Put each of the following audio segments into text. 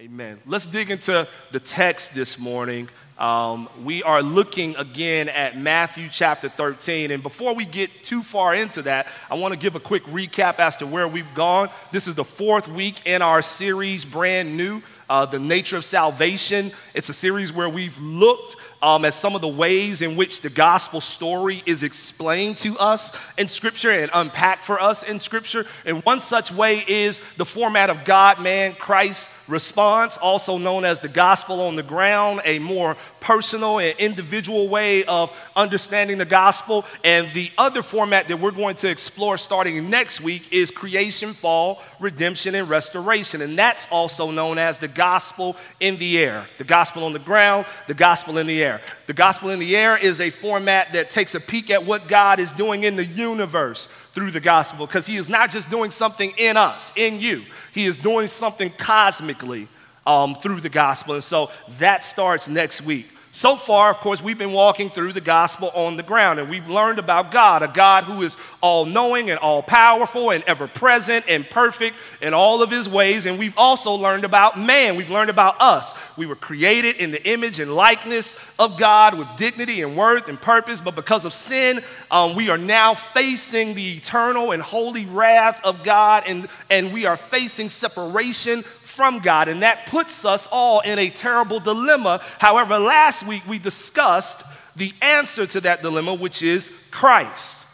Amen. Let's dig into the text this morning. Um, we are looking again at Matthew chapter 13. And before we get too far into that, I want to give a quick recap as to where we've gone. This is the fourth week in our series, brand new, uh, The Nature of Salvation. It's a series where we've looked um, at some of the ways in which the gospel story is explained to us in Scripture and unpacked for us in Scripture. And one such way is the format of God, man, Christ response, also known as the gospel on the ground, a more personal and individual way of understanding the gospel. And the other format that we're going to explore starting next week is creation, fall, redemption, and restoration. And that's also known as the gospel in the air. The gospel on the ground, the gospel in the air. The gospel in the air is a format that takes a peek at what God is doing in the universe through the gospel because he is not just doing something in us, in you, he is doing something cosmically um, through the gospel. And so that starts next week. So far, of course, we've been walking through the gospel on the ground, and we've learned about God, a God who is all knowing and all powerful and ever present and perfect in all of his ways. And we've also learned about man. We've learned about us. We were created in the image and likeness of God with dignity and worth and purpose, but because of sin, um, we are now facing the eternal and holy wrath of God, and, and we are facing separation from God, and that puts us all in a terrible dilemma. However, last week we discussed the answer to that dilemma, which is Christ.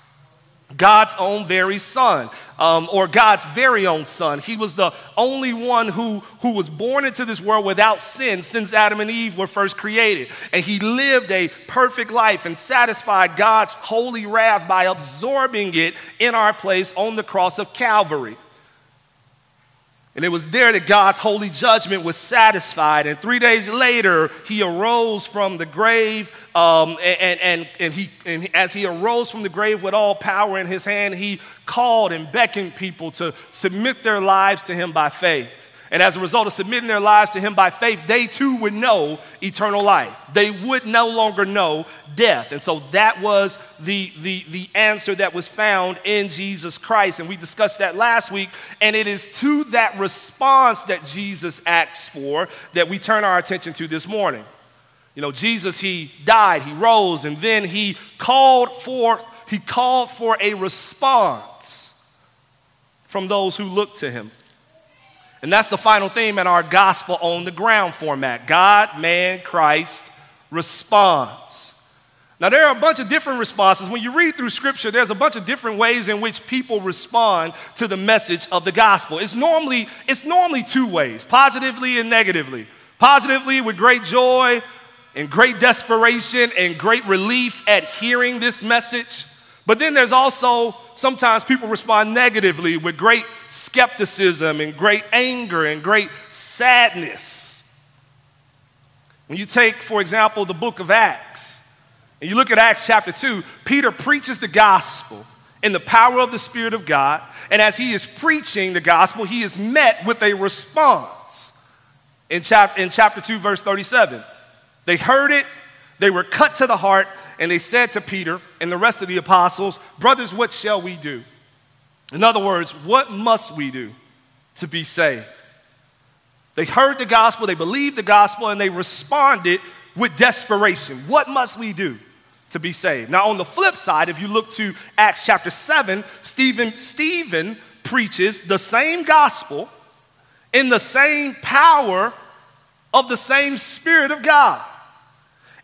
God's own very son, um, or God's very own son. He was the only one who, who was born into this world without sin since Adam and Eve were first created. And he lived a perfect life and satisfied God's holy wrath by absorbing it in our place on the cross of Calvary. And it was there that God's holy judgment was satisfied. And three days later, he arose from the grave. Um, and, and, and, he, and as he arose from the grave with all power in his hand, he called and beckoned people to submit their lives to him by faith. And as a result of submitting their lives to Him by faith, they too would know eternal life. They would no longer know death. And so that was the, the, the answer that was found in Jesus Christ. And we discussed that last week. And it is to that response that Jesus acts for that we turn our attention to this morning. You know, Jesus, He died, He rose, and then He called for, He called for a response from those who looked to Him. And that's the final theme in our gospel on the ground format God, man, Christ responds. Now, there are a bunch of different responses. When you read through scripture, there's a bunch of different ways in which people respond to the message of the gospel. It's normally, it's normally two ways positively and negatively. Positively, with great joy and great desperation and great relief at hearing this message. But then there's also sometimes people respond negatively with great skepticism and great anger and great sadness. When you take, for example, the book of Acts, and you look at Acts chapter 2, Peter preaches the gospel in the power of the Spirit of God. And as he is preaching the gospel, he is met with a response in, chap- in chapter 2, verse 37. They heard it, they were cut to the heart, and they said to Peter and the rest of the apostles, Brothers, what shall we do? In other words, what must we do to be saved? They heard the gospel, they believed the gospel, and they responded with desperation. What must we do to be saved? Now, on the flip side, if you look to Acts chapter 7, Stephen, Stephen preaches the same gospel in the same power of the same Spirit of God.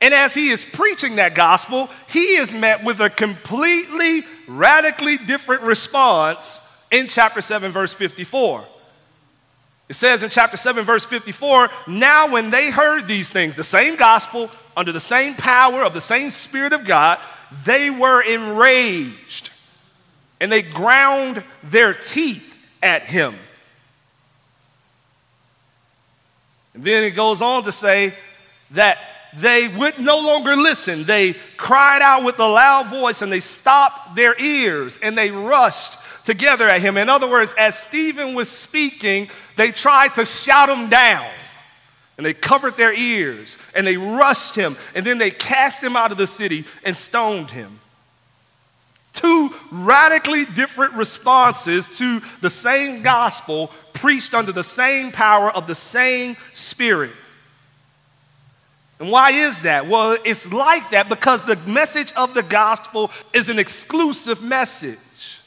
And as he is preaching that gospel, he is met with a completely, radically different response in chapter 7, verse 54. It says in chapter 7, verse 54 Now, when they heard these things, the same gospel, under the same power of the same Spirit of God, they were enraged and they ground their teeth at him. And then it goes on to say that they would no longer listen. They cried out with a loud voice and they stopped their ears and they rushed together at him. In other words, as Stephen was speaking, they tried to shout him down. And they covered their ears and they rushed him and then they cast him out of the city and stoned him. Two radically different responses to the same gospel preached under the same power of the same Spirit. And why is that? Well, it's like that because the message of the gospel is an exclusive message.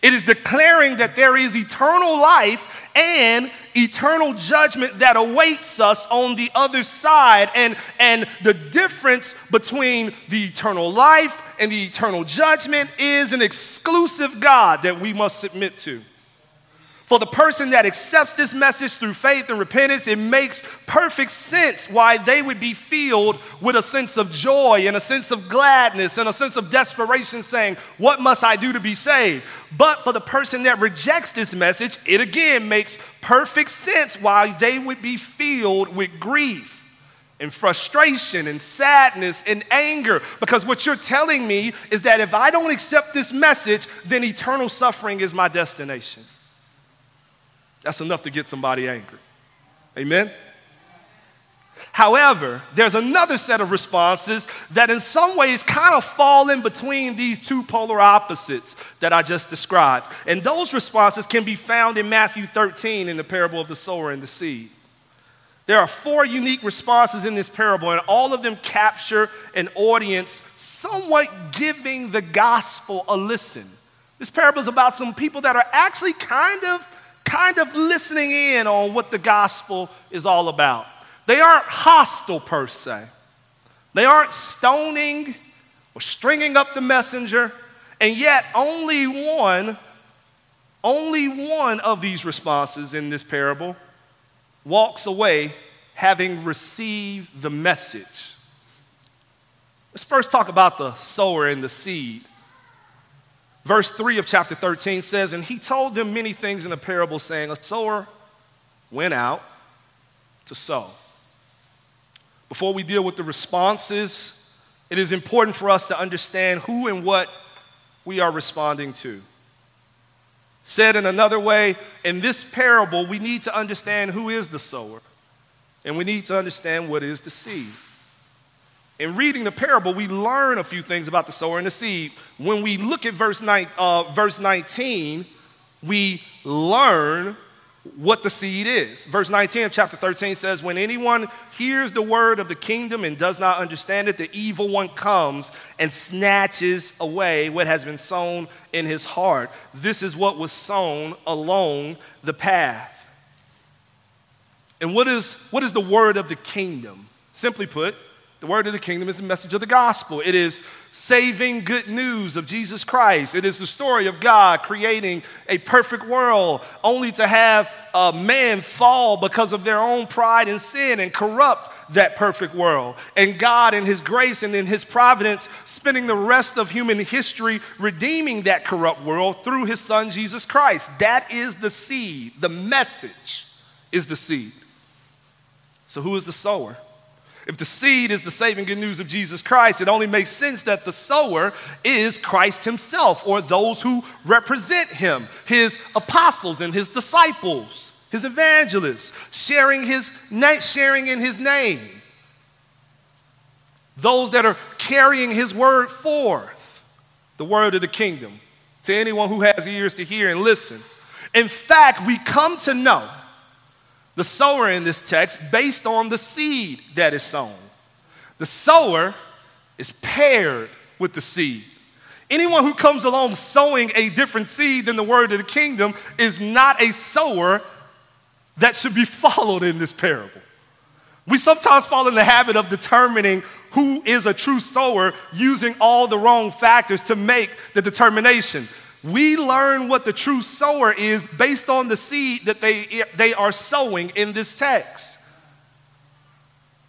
It is declaring that there is eternal life and eternal judgment that awaits us on the other side. And, and the difference between the eternal life and the eternal judgment is an exclusive God that we must submit to. For the person that accepts this message through faith and repentance, it makes perfect sense why they would be filled with a sense of joy and a sense of gladness and a sense of desperation, saying, What must I do to be saved? But for the person that rejects this message, it again makes perfect sense why they would be filled with grief and frustration and sadness and anger. Because what you're telling me is that if I don't accept this message, then eternal suffering is my destination. That's enough to get somebody angry. Amen? However, there's another set of responses that, in some ways, kind of fall in between these two polar opposites that I just described. And those responses can be found in Matthew 13 in the parable of the sower and the seed. There are four unique responses in this parable, and all of them capture an audience somewhat giving the gospel a listen. This parable is about some people that are actually kind of kind of listening in on what the gospel is all about. They aren't hostile per se, they aren't stoning or stringing up the messenger, and yet only one, only one of these responses in this parable walks away having received the message. Let's first talk about the sower and the seed. Verse 3 of chapter 13 says, And he told them many things in the parable, saying, A sower went out to sow. Before we deal with the responses, it is important for us to understand who and what we are responding to. Said in another way, in this parable, we need to understand who is the sower, and we need to understand what is the seed. In reading the parable, we learn a few things about the sower and the seed. When we look at verse, nine, uh, verse 19, we learn what the seed is. Verse 19 of chapter 13 says, When anyone hears the word of the kingdom and does not understand it, the evil one comes and snatches away what has been sown in his heart. This is what was sown along the path. And what is, what is the word of the kingdom? Simply put, the word of the kingdom is the message of the gospel. It is saving good news of Jesus Christ. It is the story of God creating a perfect world, only to have a man fall because of their own pride and sin and corrupt that perfect world. And God, in His grace and in His providence, spending the rest of human history redeeming that corrupt world through His Son, Jesus Christ. That is the seed. The message is the seed. So, who is the sower? If the seed is the saving good news of Jesus Christ, it only makes sense that the sower is Christ himself or those who represent him, his apostles and his disciples, his evangelists, sharing, his na- sharing in his name. Those that are carrying his word forth, the word of the kingdom, to anyone who has ears to hear and listen. In fact, we come to know the sower in this text based on the seed that is sown. The sower is paired with the seed. Anyone who comes along sowing a different seed than the word of the kingdom is not a sower that should be followed in this parable. We sometimes fall in the habit of determining who is a true sower using all the wrong factors to make the determination. We learn what the true sower is based on the seed that they, they are sowing in this text.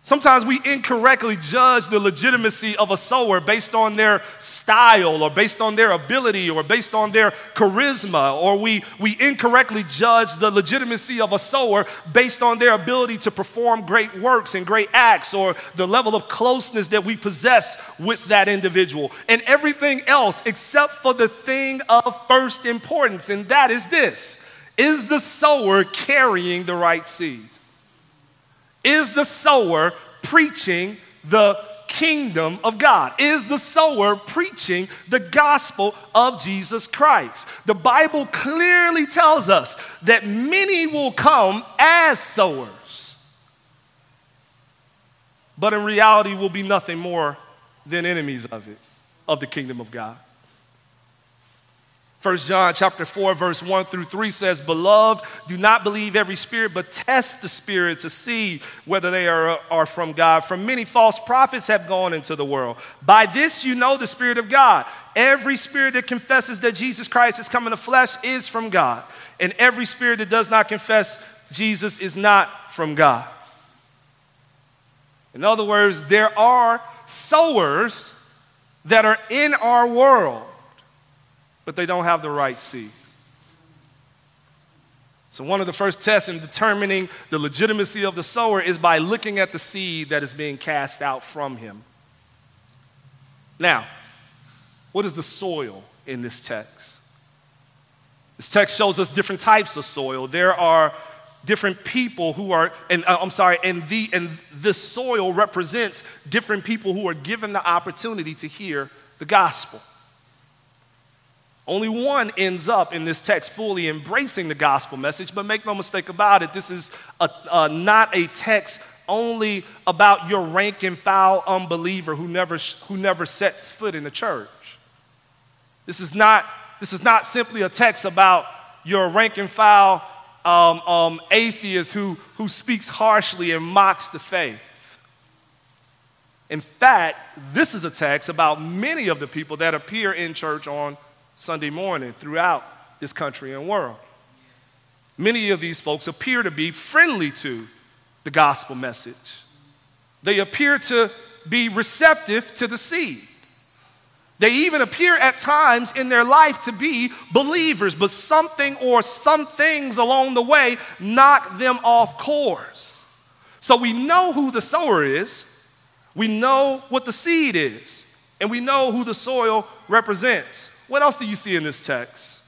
Sometimes we incorrectly judge the legitimacy of a sower based on their style or based on their ability or based on their charisma, or we, we incorrectly judge the legitimacy of a sower based on their ability to perform great works and great acts or the level of closeness that we possess with that individual, and everything else except for the thing of first importance, and that is this is the sower carrying the right seed? Is the sower preaching the kingdom of God? Is the sower preaching the gospel of Jesus Christ? The Bible clearly tells us that many will come as sowers, but in reality will be nothing more than enemies of it, of the kingdom of God. 1 John chapter 4 verse 1 through 3 says, "Beloved, do not believe every spirit, but test the spirit to see whether they are, are from God. For many false prophets have gone into the world. By this you know the spirit of God. Every spirit that confesses that Jesus Christ has come in the flesh is from God, and every spirit that does not confess Jesus is not from God." In other words, there are sowers that are in our world but they don't have the right seed. So, one of the first tests in determining the legitimacy of the sower is by looking at the seed that is being cast out from him. Now, what is the soil in this text? This text shows us different types of soil. There are different people who are, and uh, I'm sorry, and the and this soil represents different people who are given the opportunity to hear the gospel. Only one ends up in this text fully embracing the gospel message, but make no mistake about it, this is a, a, not a text only about your rank and file unbeliever who never, who never sets foot in the church. This is not, this is not simply a text about your rank and file um, um, atheist who, who speaks harshly and mocks the faith. In fact, this is a text about many of the people that appear in church on Sunday morning throughout this country and world. Many of these folks appear to be friendly to the gospel message. They appear to be receptive to the seed. They even appear at times in their life to be believers, but something or some things along the way knock them off course. So we know who the sower is, we know what the seed is, and we know who the soil represents. What else do you see in this text?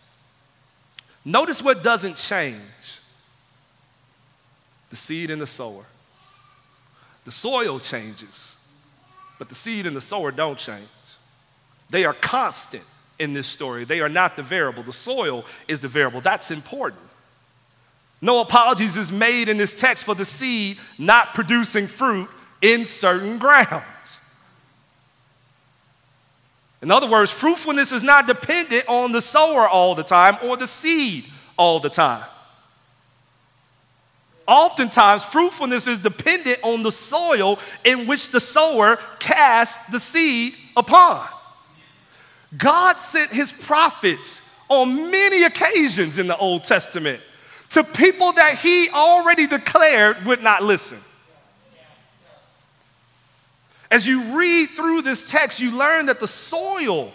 Notice what doesn't change the seed and the sower. The soil changes, but the seed and the sower don't change. They are constant in this story. They are not the variable. The soil is the variable. That's important. No apologies is made in this text for the seed not producing fruit in certain ground. In other words, fruitfulness is not dependent on the sower all the time or the seed all the time. Oftentimes, fruitfulness is dependent on the soil in which the sower casts the seed upon. God sent his prophets on many occasions in the Old Testament to people that he already declared would not listen. As you read through this text, you learn that the soil,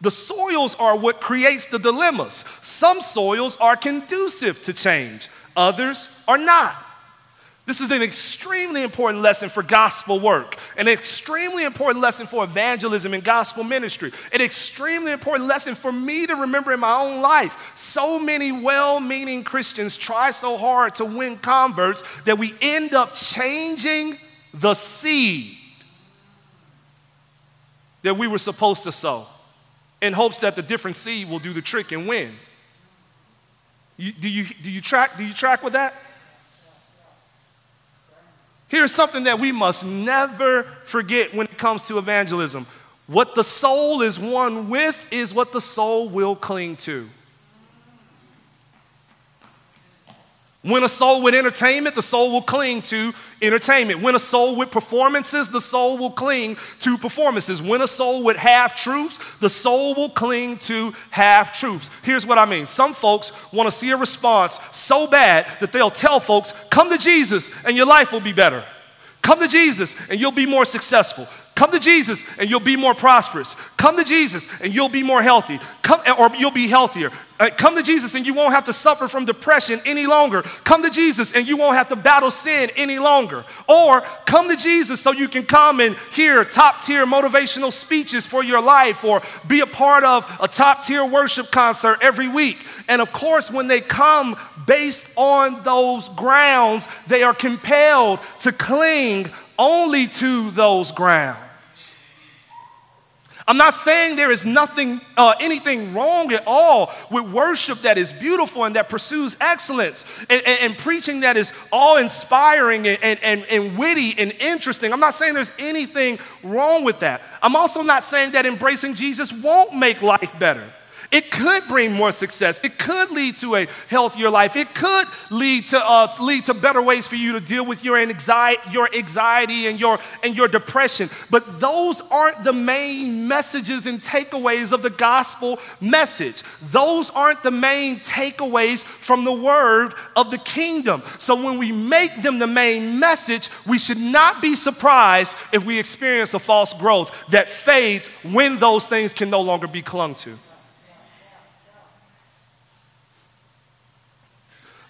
the soils are what creates the dilemmas. Some soils are conducive to change, others are not. This is an extremely important lesson for gospel work, an extremely important lesson for evangelism and gospel ministry, an extremely important lesson for me to remember in my own life. So many well meaning Christians try so hard to win converts that we end up changing the seed that we were supposed to sow in hopes that the different seed will do the trick and win. You, do, you, do, you track, do you track with that? Here's something that we must never forget when it comes to evangelism. What the soul is won with is what the soul will cling to. When a soul with entertainment, the soul will cling to entertainment. When a soul with performances, the soul will cling to performances. When a soul with half truths, the soul will cling to half truths. Here's what I mean some folks want to see a response so bad that they'll tell folks, come to Jesus and your life will be better. Come to Jesus and you'll be more successful. Come to Jesus and you'll be more prosperous. Come to Jesus and you'll be more healthy. Come, or you'll be healthier. Uh, come to Jesus and you won't have to suffer from depression any longer. Come to Jesus and you won't have to battle sin any longer. Or come to Jesus so you can come and hear top tier motivational speeches for your life or be a part of a top tier worship concert every week. And of course, when they come based on those grounds, they are compelled to cling only to those grounds. I'm not saying there is nothing, uh, anything wrong at all with worship that is beautiful and that pursues excellence and, and, and preaching that is all inspiring and, and, and witty and interesting. I'm not saying there's anything wrong with that. I'm also not saying that embracing Jesus won't make life better. It could bring more success. It could lead to a healthier life. It could lead to, uh, lead to better ways for you to deal with your anxiety, your anxiety and, your, and your depression. But those aren't the main messages and takeaways of the gospel message. Those aren't the main takeaways from the word of the kingdom. So when we make them the main message, we should not be surprised if we experience a false growth that fades when those things can no longer be clung to.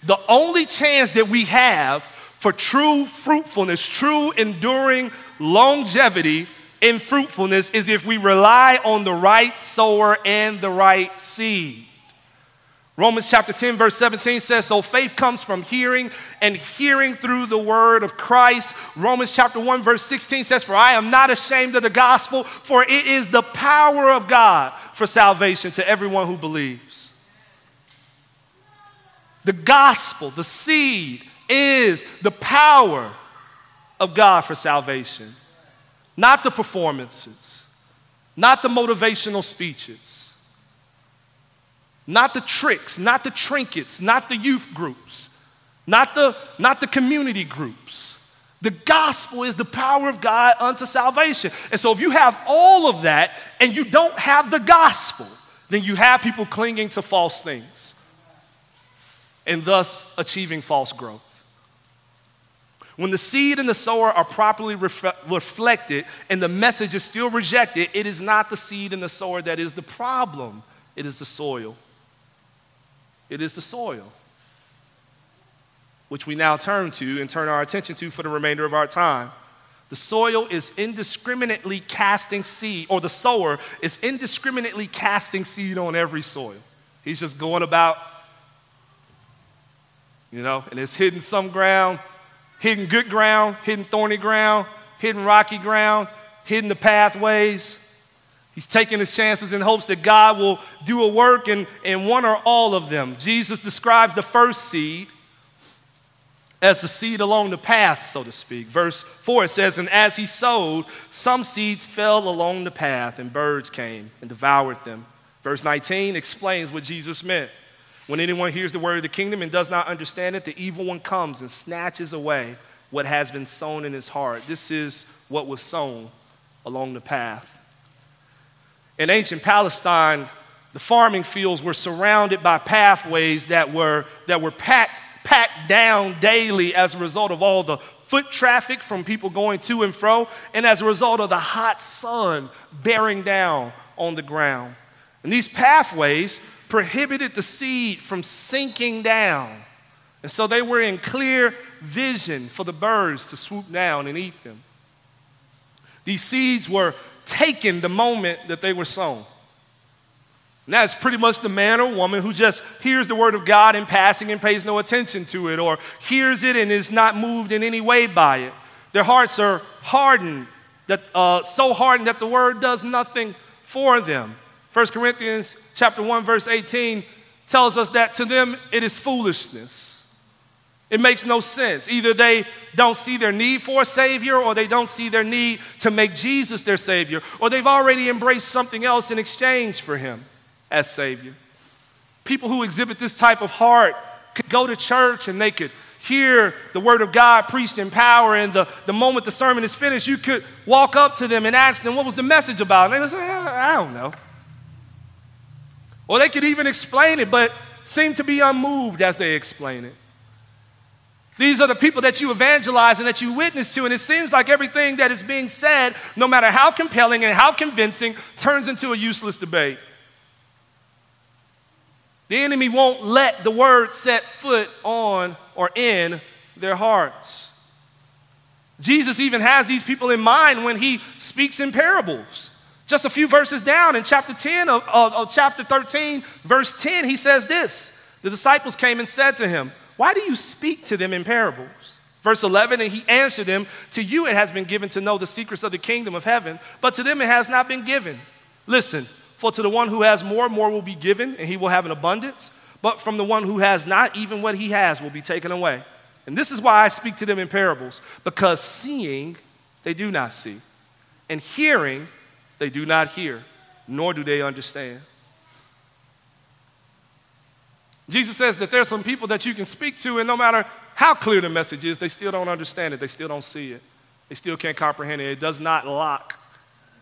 The only chance that we have for true fruitfulness, true enduring longevity in fruitfulness is if we rely on the right sower and the right seed. Romans chapter 10, verse 17 says, So faith comes from hearing, and hearing through the word of Christ. Romans chapter 1, verse 16 says, For I am not ashamed of the gospel, for it is the power of God for salvation to everyone who believes. The gospel, the seed, is the power of God for salvation, not the performances, not the motivational speeches, not the tricks, not the trinkets, not the youth groups, not the, not the community groups. The gospel is the power of God unto salvation. And so, if you have all of that and you don't have the gospel, then you have people clinging to false things and thus achieving false growth. When the seed and the sower are properly ref- reflected and the message is still rejected, it is not the seed and the sower that is the problem, it is the soil. It is the soil, which we now turn to and turn our attention to for the remainder of our time. The soil is indiscriminately casting seed, or the sower is indiscriminately casting seed on every soil. He's just going about you know, and it's hitting some ground, hitting good ground, hitting thorny ground, hitting rocky ground, hitting the pathways. He's taking his chances in hopes that God will do a work in, in one or all of them. Jesus describes the first seed as the seed along the path, so to speak. Verse 4 it says, And as he sowed, some seeds fell along the path, and birds came and devoured them. Verse 19 explains what Jesus meant. When anyone hears the word of the kingdom and does not understand it, the evil one comes and snatches away what has been sown in his heart. This is what was sown along the path. In ancient Palestine, the farming fields were surrounded by pathways that were, that were packed, packed down daily as a result of all the foot traffic from people going to and fro, and as a result of the hot sun bearing down on the ground. And these pathways prohibited the seed from sinking down. And so they were in clear vision for the birds to swoop down and eat them. These seeds were taken the moment that they were sown. And that's pretty much the man or woman who just hears the word of God in passing and pays no attention to it, or hears it and is not moved in any way by it. Their hearts are hardened, that, uh, so hardened that the word does nothing for them. 1 Corinthians chapter 1 verse 18 tells us that to them it is foolishness. It makes no sense. Either they don't see their need for a Savior, or they don't see their need to make Jesus their Savior, or they've already embraced something else in exchange for Him as Savior. People who exhibit this type of heart could go to church and they could hear the Word of God preached in power, and the, the moment the sermon is finished, you could walk up to them and ask them, What was the message about? And they would say, I don't know. Or they could even explain it, but seem to be unmoved as they explain it. These are the people that you evangelize and that you witness to, and it seems like everything that is being said, no matter how compelling and how convincing, turns into a useless debate. The enemy won't let the word set foot on or in their hearts. Jesus even has these people in mind when he speaks in parables. Just a few verses down in chapter 10 of, of, of, chapter 13, verse 10, he says this The disciples came and said to him, Why do you speak to them in parables? Verse 11, and he answered them, To you it has been given to know the secrets of the kingdom of heaven, but to them it has not been given. Listen, for to the one who has more, more will be given, and he will have an abundance. But from the one who has not, even what he has will be taken away. And this is why I speak to them in parables, because seeing they do not see, and hearing they do not hear, nor do they understand. Jesus says that there's some people that you can speak to, and no matter how clear the message is, they still don't understand it, they still don't see it, they still can't comprehend it. It does not lock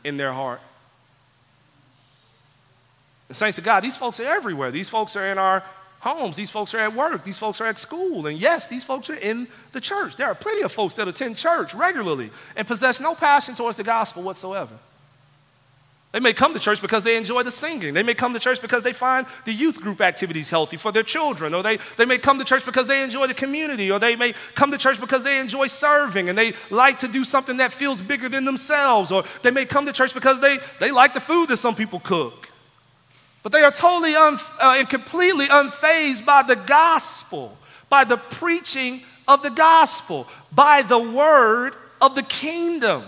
in their heart. The saints of God, these folks are everywhere. These folks are in our homes. These folks are at work. These folks are at school. And yes, these folks are in the church. There are plenty of folks that attend church regularly and possess no passion towards the gospel whatsoever. They may come to church because they enjoy the singing. They may come to church because they find the youth group activities healthy for their children. Or they, they may come to church because they enjoy the community. Or they may come to church because they enjoy serving and they like to do something that feels bigger than themselves. Or they may come to church because they, they like the food that some people cook. But they are totally un, uh, and completely unfazed by the gospel, by the preaching of the gospel, by the word of the kingdom.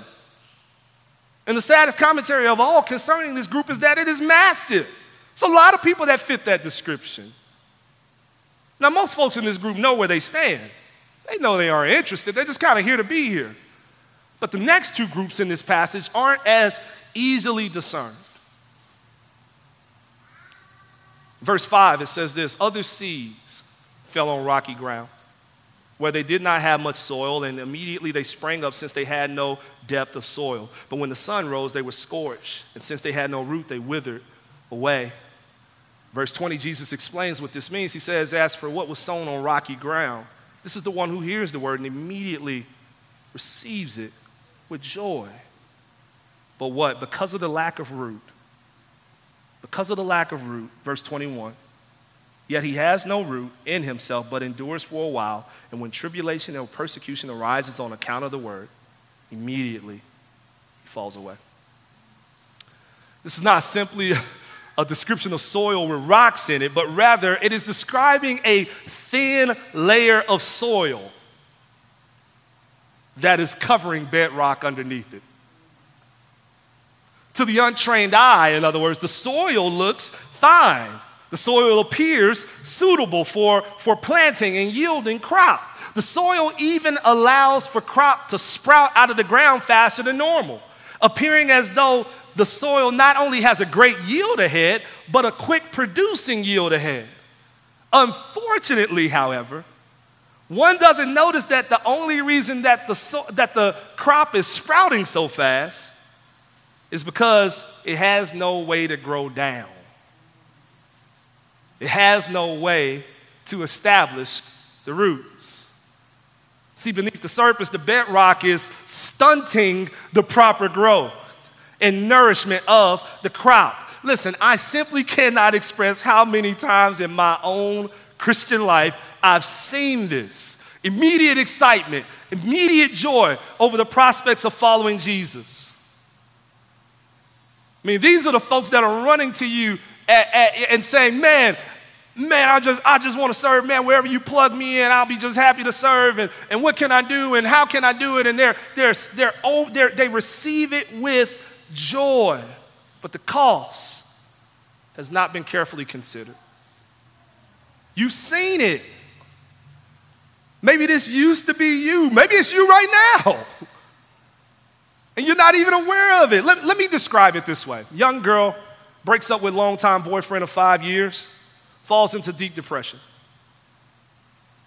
And the saddest commentary of all concerning this group is that it is massive. It's a lot of people that fit that description. Now, most folks in this group know where they stand. They know they aren't interested, they're just kind of here to be here. But the next two groups in this passage aren't as easily discerned. Verse 5, it says this Other seeds fell on rocky ground where they did not have much soil, and immediately they sprang up since they had no depth of soil. But when the sun rose, they were scorched, and since they had no root, they withered away. Verse 20, Jesus explains what this means. He says, As for what was sown on rocky ground, this is the one who hears the word and immediately receives it with joy. But what? Because of the lack of root, because of the lack of root, verse 21, Yet he has no root in himself, but endures for a while. And when tribulation or persecution arises on account of the word, immediately he falls away. This is not simply a description of soil with rocks in it, but rather it is describing a thin layer of soil that is covering bedrock underneath it. To the untrained eye, in other words, the soil looks fine. The soil appears suitable for, for planting and yielding crop. The soil even allows for crop to sprout out of the ground faster than normal, appearing as though the soil not only has a great yield ahead, but a quick producing yield ahead. Unfortunately, however, one doesn't notice that the only reason that the, so, that the crop is sprouting so fast is because it has no way to grow down. It has no way to establish the roots. See, beneath the surface, the bedrock is stunting the proper growth and nourishment of the crop. Listen, I simply cannot express how many times in my own Christian life I've seen this. Immediate excitement, immediate joy over the prospects of following Jesus. I mean, these are the folks that are running to you and saying, Man, man, I just, I just want to serve, man, wherever you plug me in, I'll be just happy to serve. And, and what can I do? And how can I do it? And they're, they're, they're, oh, they're, they receive it with joy. But the cost has not been carefully considered. You've seen it. Maybe this used to be you. Maybe it's you right now. And you're not even aware of it. Let, let me describe it this way. Young girl breaks up with longtime boyfriend of five years falls into deep depression.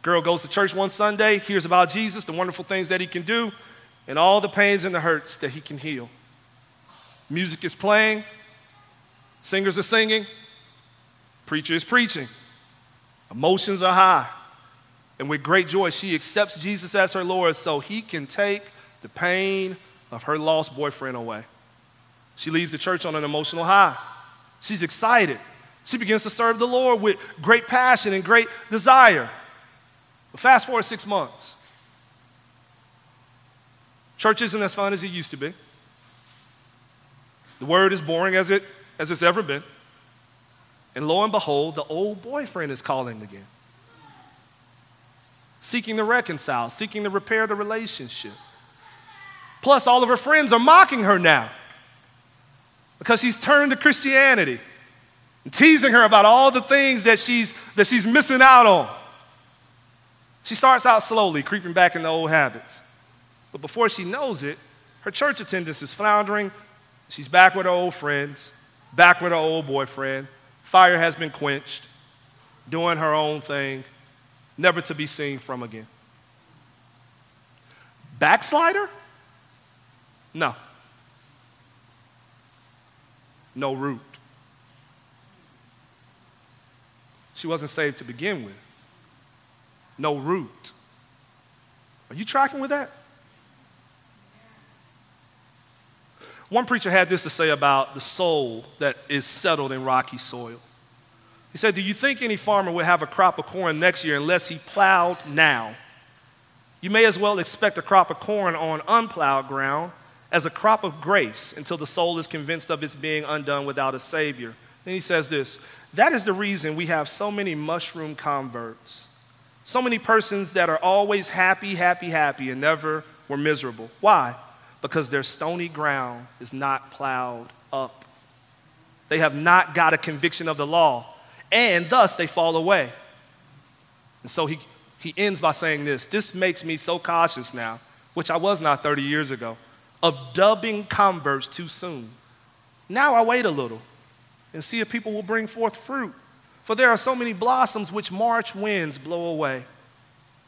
Girl goes to church one Sunday, hears about Jesus, the wonderful things that he can do, and all the pains and the hurts that he can heal. Music is playing, singers are singing, preacher is preaching, emotions are high. And with great joy, she accepts Jesus as her Lord so he can take the pain of her lost boyfriend away. She leaves the church on an emotional high. She's excited. She begins to serve the Lord with great passion and great desire. But fast forward six months. Church isn't as fun as it used to be. The word is boring as, it, as it's ever been. And lo and behold, the old boyfriend is calling again, seeking to reconcile, seeking to repair the relationship. Plus, all of her friends are mocking her now because she's turned to Christianity and teasing her about all the things that she's, that she's missing out on. She starts out slowly, creeping back into old habits. But before she knows it, her church attendance is floundering. She's back with her old friends, back with her old boyfriend. Fire has been quenched, doing her own thing, never to be seen from again. Backslider? No. No root. She wasn't saved to begin with. No root. Are you tracking with that? One preacher had this to say about the soul that is settled in rocky soil. He said, Do you think any farmer would have a crop of corn next year unless he plowed now? You may as well expect a crop of corn on unplowed ground as a crop of grace until the soul is convinced of its being undone without a Savior. Then he says this that is the reason we have so many mushroom converts, so many persons that are always happy, happy, happy, and never were miserable. Why? Because their stony ground is not plowed up. They have not got a conviction of the law, and thus they fall away. And so he he ends by saying this This makes me so cautious now, which I was not 30 years ago, of dubbing converts too soon. Now I wait a little and see if people will bring forth fruit. For there are so many blossoms which March winds blow away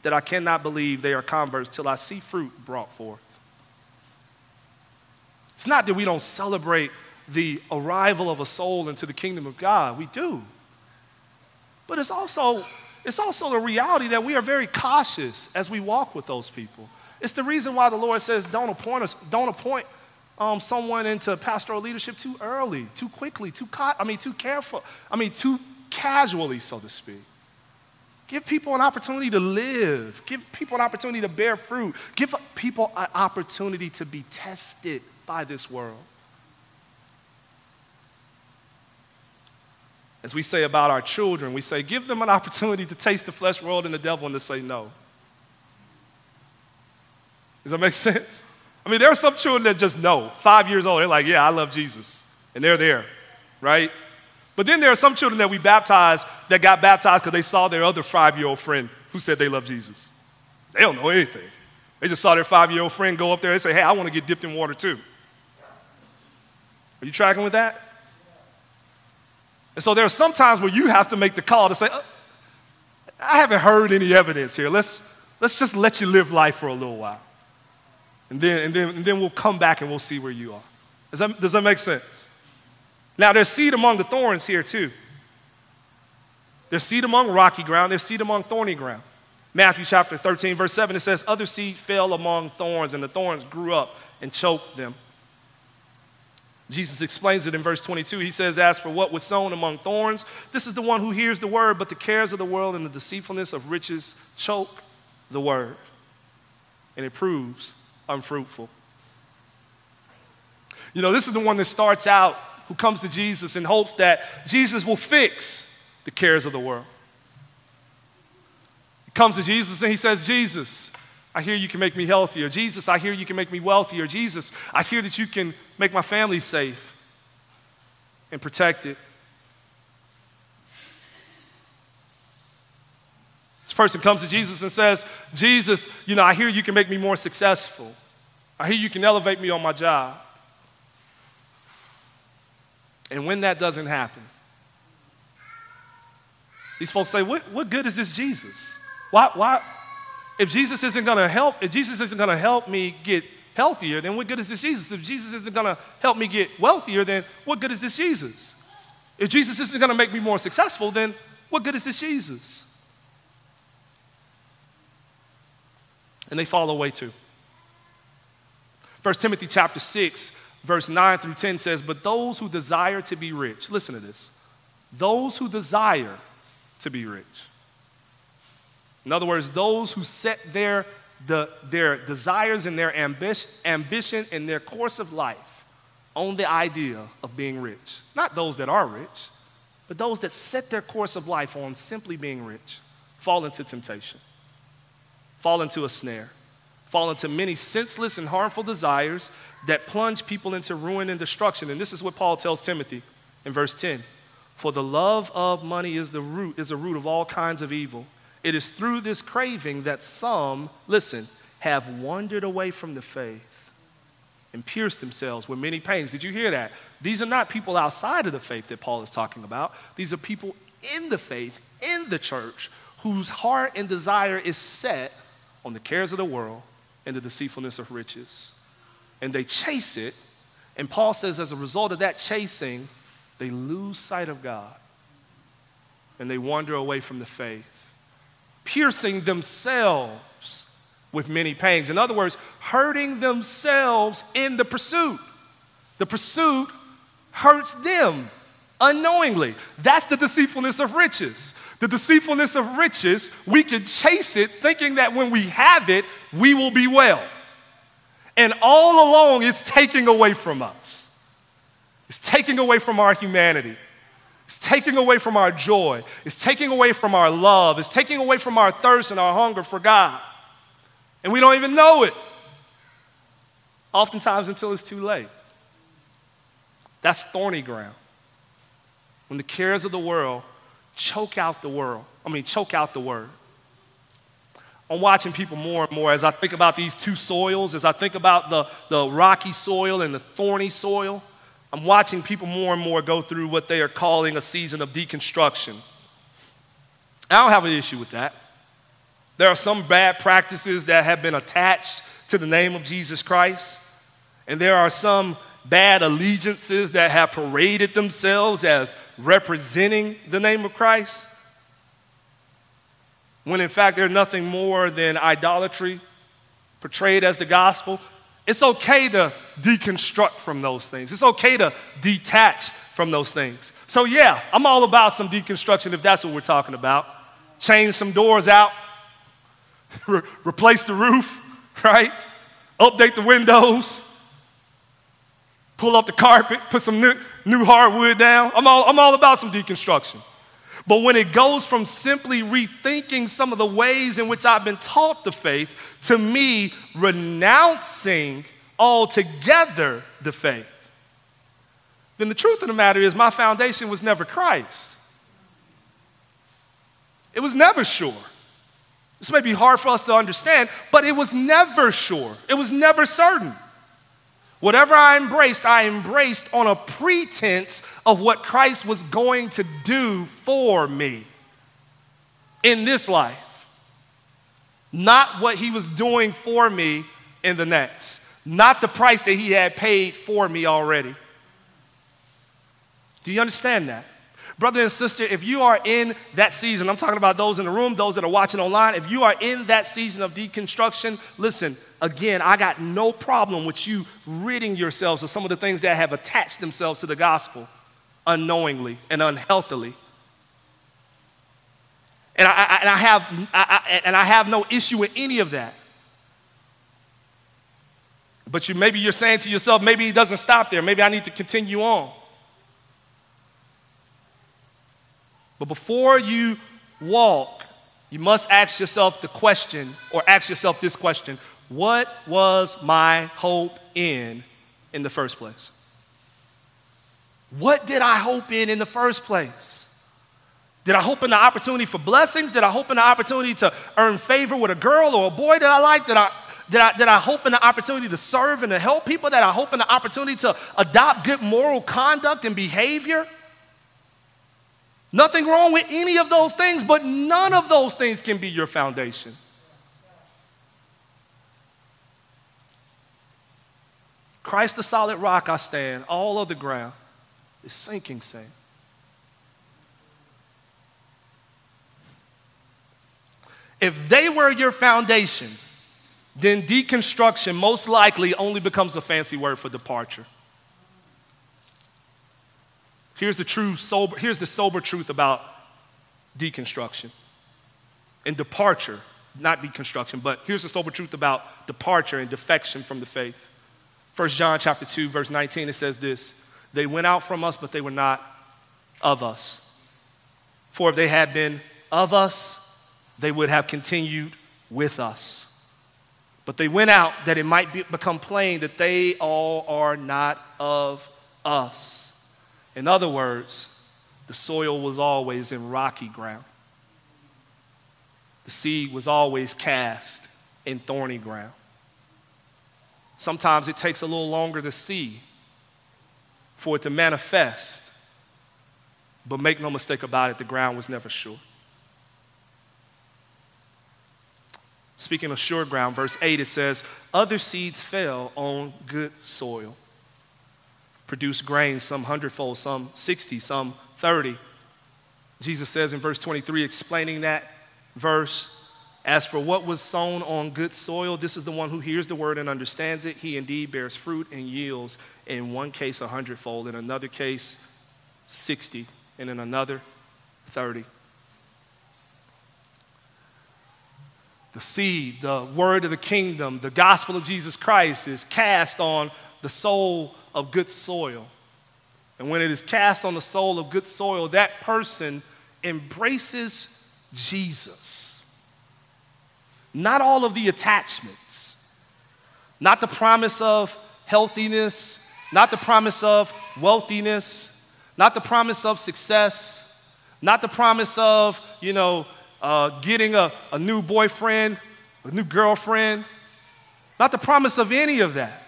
that I cannot believe they are converts till I see fruit brought forth. It's not that we don't celebrate the arrival of a soul into the kingdom of God, we do. But it's also it's also the reality that we are very cautious as we walk with those people. It's the reason why the Lord says, don't appoint us, don't appoint um, someone into pastoral leadership too early, too quickly, too ca- I mean, too careful, I mean, too casually, so to speak. Give people an opportunity to live. Give people an opportunity to bear fruit. Give people an opportunity to be tested by this world. As we say about our children, we say, give them an opportunity to taste the flesh world and the devil and to say no. Does that make sense? I mean, there are some children that just know. Five years old, they're like, yeah, I love Jesus. And they're there, right? But then there are some children that we baptize that got baptized because they saw their other five year old friend who said they love Jesus. They don't know anything. They just saw their five year old friend go up there and say, hey, I want to get dipped in water too. Are you tracking with that? And so there are some times where you have to make the call to say, uh, I haven't heard any evidence here. Let's, let's just let you live life for a little while. And then, and, then, and then we'll come back and we'll see where you are. Does that, does that make sense? Now, there's seed among the thorns here, too. There's seed among rocky ground, there's seed among thorny ground. Matthew chapter 13, verse 7, it says, Other seed fell among thorns, and the thorns grew up and choked them. Jesus explains it in verse 22. He says, As for what was sown among thorns, this is the one who hears the word, but the cares of the world and the deceitfulness of riches choke the word, and it proves unfruitful. You know, this is the one that starts out who comes to Jesus in hopes that Jesus will fix the cares of the world. He comes to Jesus and he says, Jesus, I hear you can make me healthier. Jesus, I hear you can make me wealthier. Jesus, I hear that you can make my family safe and protected. Person comes to Jesus and says, Jesus, you know, I hear you can make me more successful. I hear you can elevate me on my job. And when that doesn't happen, these folks say, What, what good is this Jesus? Why, why, if Jesus isn't going to help, if Jesus isn't going to help me get healthier, then what good is this Jesus? If Jesus isn't going to help me get wealthier, then what good is this Jesus? If Jesus isn't going to make me more successful, then what good is this Jesus? And they fall away too. 1 Timothy chapter 6, verse 9 through 10 says, But those who desire to be rich, listen to this, those who desire to be rich. In other words, those who set their the, their desires and their ambition, ambition and their course of life on the idea of being rich. Not those that are rich, but those that set their course of life on simply being rich fall into temptation, fall into a snare, fall into many senseless and harmful desires that plunge people into ruin and destruction. And this is what Paul tells Timothy in verse 10. For the love of money is the root, is the root of all kinds of evil. It is through this craving that some, listen, have wandered away from the faith and pierced themselves with many pains. Did you hear that? These are not people outside of the faith that Paul is talking about. These are people in the faith, in the church, whose heart and desire is set on the cares of the world and the deceitfulness of riches. And they chase it. And Paul says, as a result of that chasing, they lose sight of God and they wander away from the faith, piercing themselves with many pains. In other words, hurting themselves in the pursuit. The pursuit hurts them unknowingly. That's the deceitfulness of riches. The deceitfulness of riches, we can chase it thinking that when we have it, we will be well. And all along, it's taking away from us. It's taking away from our humanity. It's taking away from our joy. It's taking away from our love. It's taking away from our thirst and our hunger for God. And we don't even know it. Oftentimes until it's too late. That's thorny ground. When the cares of the world choke out the world, I mean, choke out the word. I'm watching people more and more as I think about these two soils, as I think about the, the rocky soil and the thorny soil. I'm watching people more and more go through what they are calling a season of deconstruction. I don't have an issue with that. There are some bad practices that have been attached to the name of Jesus Christ, and there are some bad allegiances that have paraded themselves as representing the name of Christ, when in fact they're nothing more than idolatry portrayed as the gospel. It's okay to deconstruct from those things. It's okay to detach from those things. So, yeah, I'm all about some deconstruction if that's what we're talking about. Change some doors out, Re- replace the roof, right? Update the windows, pull up the carpet, put some new, new hardwood down. I'm all, I'm all about some deconstruction. But when it goes from simply rethinking some of the ways in which I've been taught the faith to me renouncing altogether the faith, then the truth of the matter is my foundation was never Christ. It was never sure. This may be hard for us to understand, but it was never sure. It was never certain. Whatever I embraced, I embraced on a pretense of what Christ was going to do for me in this life, not what he was doing for me in the next, not the price that he had paid for me already. Do you understand that? Brother and sister, if you are in that season, I'm talking about those in the room, those that are watching online, if you are in that season of deconstruction, listen, again, I got no problem with you ridding yourselves of some of the things that have attached themselves to the gospel unknowingly and unhealthily. And I, I and I have, I, and I have no issue with any of that. But you, maybe you're saying to yourself, maybe it doesn't stop there. Maybe I need to continue on. But before you walk, you must ask yourself the question, or ask yourself this question What was my hope in in the first place? What did I hope in in the first place? Did I hope in the opportunity for blessings? Did I hope in the opportunity to earn favor with a girl or a boy that I like? Did I, did I, did I hope in the opportunity to serve and to help people? Did I hope in the opportunity to adopt good moral conduct and behavior? Nothing wrong with any of those things, but none of those things can be your foundation. Christ the solid rock I stand, all of the ground is sinking sand. If they were your foundation, then deconstruction most likely only becomes a fancy word for departure. Here's the true sober, here's the sober truth about deconstruction and departure, not deconstruction, but here's the sober truth about departure and defection from the faith. 1 John chapter 2, verse 19, it says this: They went out from us, but they were not of us. For if they had been of us, they would have continued with us. But they went out that it might be, become plain that they all are not of us. In other words, the soil was always in rocky ground. The seed was always cast in thorny ground. Sometimes it takes a little longer to see for it to manifest. But make no mistake about it, the ground was never sure. Speaking of sure ground, verse 8, it says, Other seeds fell on good soil, produced grain, some hundredfold, some 60, some 30. Jesus says in verse 23, explaining that verse, as for what was sown on good soil, this is the one who hears the word and understands it. He indeed bears fruit and yields, in one case a hundredfold, in another case 60, and in another 30. The seed, the word of the kingdom, the gospel of Jesus Christ is cast on the soul of good soil. And when it is cast on the soul of good soil, that person embraces Jesus. Not all of the attachments, not the promise of healthiness, not the promise of wealthiness, not the promise of success, not the promise of, you know, uh, getting a, a new boyfriend, a new girlfriend, not the promise of any of that,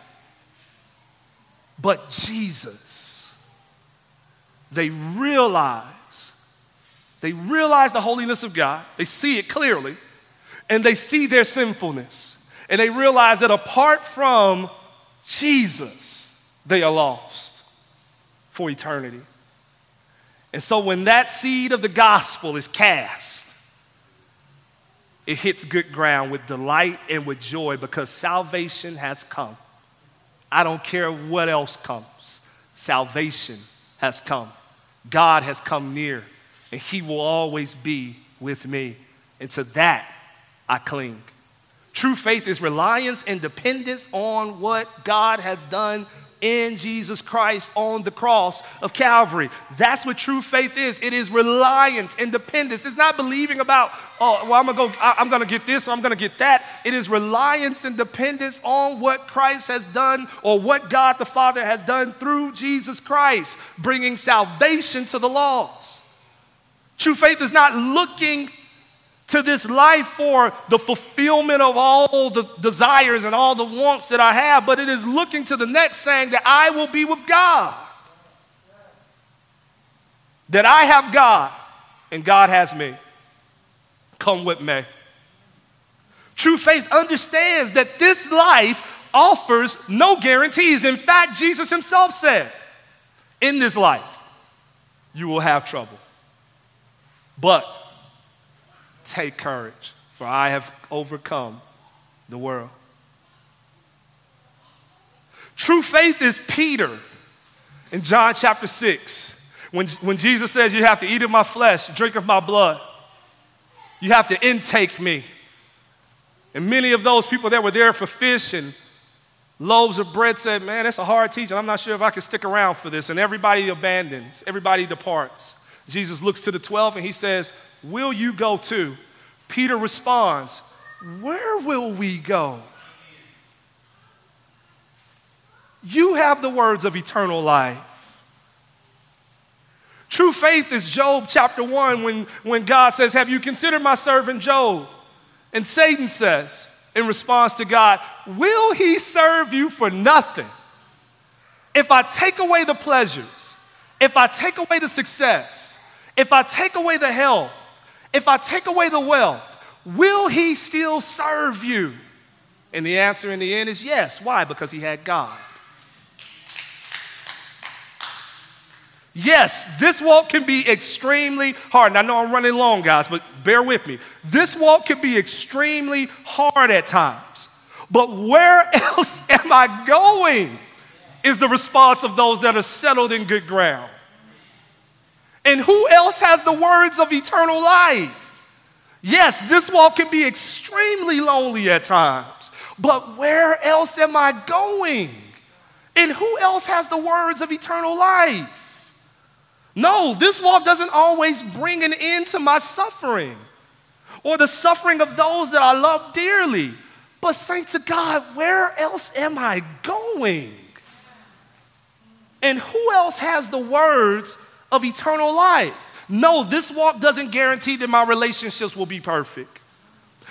but Jesus. They realize, they realize the holiness of God, they see it clearly and they see their sinfulness and they realize that apart from Jesus, they are lost for eternity. And so when that seed of the gospel is cast, it hits good ground with delight and with joy because salvation has come. I don't care what else comes, salvation has come. God has come near, and He will always be with me. And to that, I cling. True faith is reliance and dependence on what God has done in Jesus Christ on the cross of Calvary. That's what true faith is. It is reliance and dependence. It's not believing about, oh, well, I'm gonna go, I'm gonna get this, I'm gonna get that. It is reliance and dependence on what Christ has done or what God the Father has done through Jesus Christ, bringing salvation to the lost. True faith is not looking to this life for the fulfillment of all the desires and all the wants that I have, but it is looking to the next, saying that I will be with God. That I have God and God has me. Come with me. True faith understands that this life offers no guarantees. In fact, Jesus himself said, In this life, you will have trouble. But Take courage, for I have overcome the world. True faith is Peter in John chapter 6. When, when Jesus says, You have to eat of my flesh, drink of my blood, you have to intake me. And many of those people that were there for fish and loaves of bread said, Man, that's a hard teaching. I'm not sure if I can stick around for this. And everybody abandons, everybody departs. Jesus looks to the 12 and he says, Will you go too? Peter responds, Where will we go? You have the words of eternal life. True faith is Job chapter 1 when, when God says, Have you considered my servant Job? And Satan says, in response to God, Will he serve you for nothing? If I take away the pleasures, if I take away the success, if I take away the health, if I take away the wealth, will he still serve you? And the answer in the end is yes. Why? Because he had God. Yes, this walk can be extremely hard. And I know I'm running long, guys, but bear with me. This walk can be extremely hard at times. But where else am I going? Is the response of those that are settled in good ground. And who else has the words of eternal life? Yes, this walk can be extremely lonely at times, but where else am I going? And who else has the words of eternal life? No, this walk doesn't always bring an end to my suffering or the suffering of those that I love dearly. But, saints of God, where else am I going? And who else has the words of eternal life? No, this walk doesn't guarantee that my relationships will be perfect.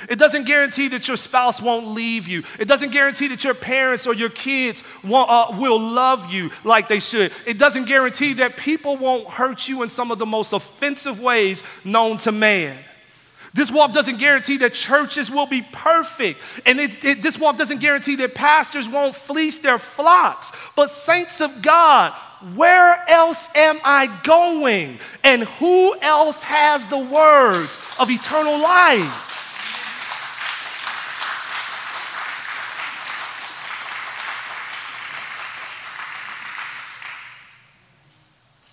It doesn't guarantee that your spouse won't leave you. It doesn't guarantee that your parents or your kids uh, will love you like they should. It doesn't guarantee that people won't hurt you in some of the most offensive ways known to man. This walk doesn't guarantee that churches will be perfect. And it, it, this walk doesn't guarantee that pastors won't fleece their flocks. But, saints of God, where else am I going? And who else has the words of eternal life?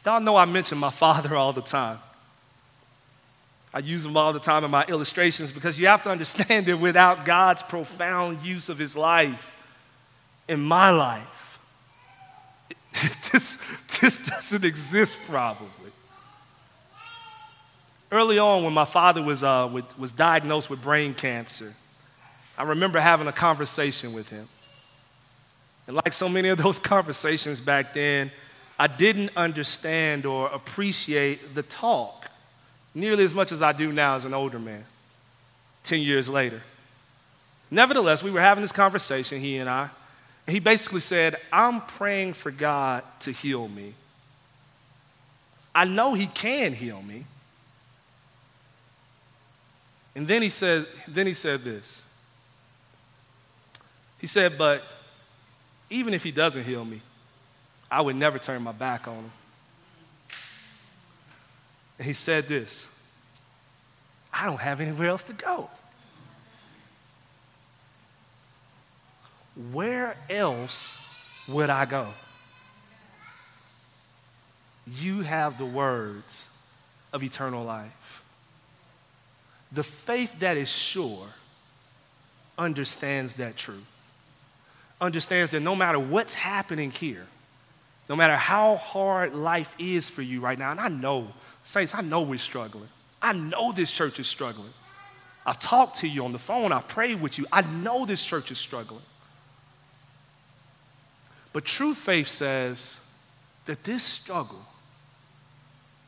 Y'all know I mention my father all the time. I use him all the time in my illustrations because you have to understand that without God's profound use of his life in my life, this, this doesn't exist probably. Early on, when my father was, uh, with, was diagnosed with brain cancer, I remember having a conversation with him. And like so many of those conversations back then, I didn't understand or appreciate the talk nearly as much as I do now as an older man, 10 years later. Nevertheless, we were having this conversation, he and I, he basically said, I'm praying for God to heal me. I know he can heal me. And then he said, then he said this. He said, but even if he doesn't heal me, I would never turn my back on him. And he said this I don't have anywhere else to go. Where else would I go? You have the words of eternal life. The faith that is sure understands that truth, understands that no matter what's happening here, no matter how hard life is for you right now, and I know, saints, I know we're struggling. I know this church is struggling. I've talked to you on the phone, I prayed with you. I know this church is struggling. But true faith says that this struggle,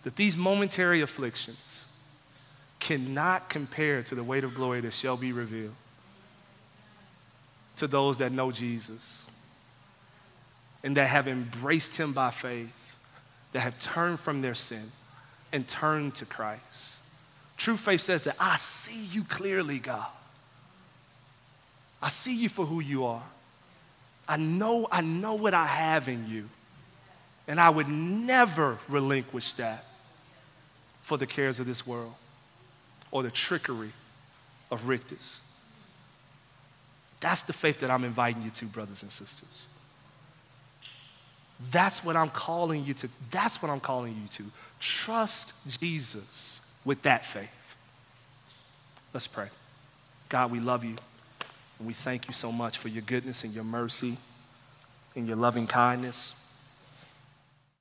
that these momentary afflictions, cannot compare to the weight of glory that shall be revealed to those that know Jesus and that have embraced him by faith, that have turned from their sin and turned to Christ. True faith says that I see you clearly, God. I see you for who you are. I know, I know what I have in you. And I would never relinquish that for the cares of this world or the trickery of riches. That's the faith that I'm inviting you to, brothers and sisters. That's what I'm calling you to. That's what I'm calling you to. Trust Jesus with that faith. Let's pray. God, we love you. And we thank you so much for your goodness and your mercy and your loving kindness.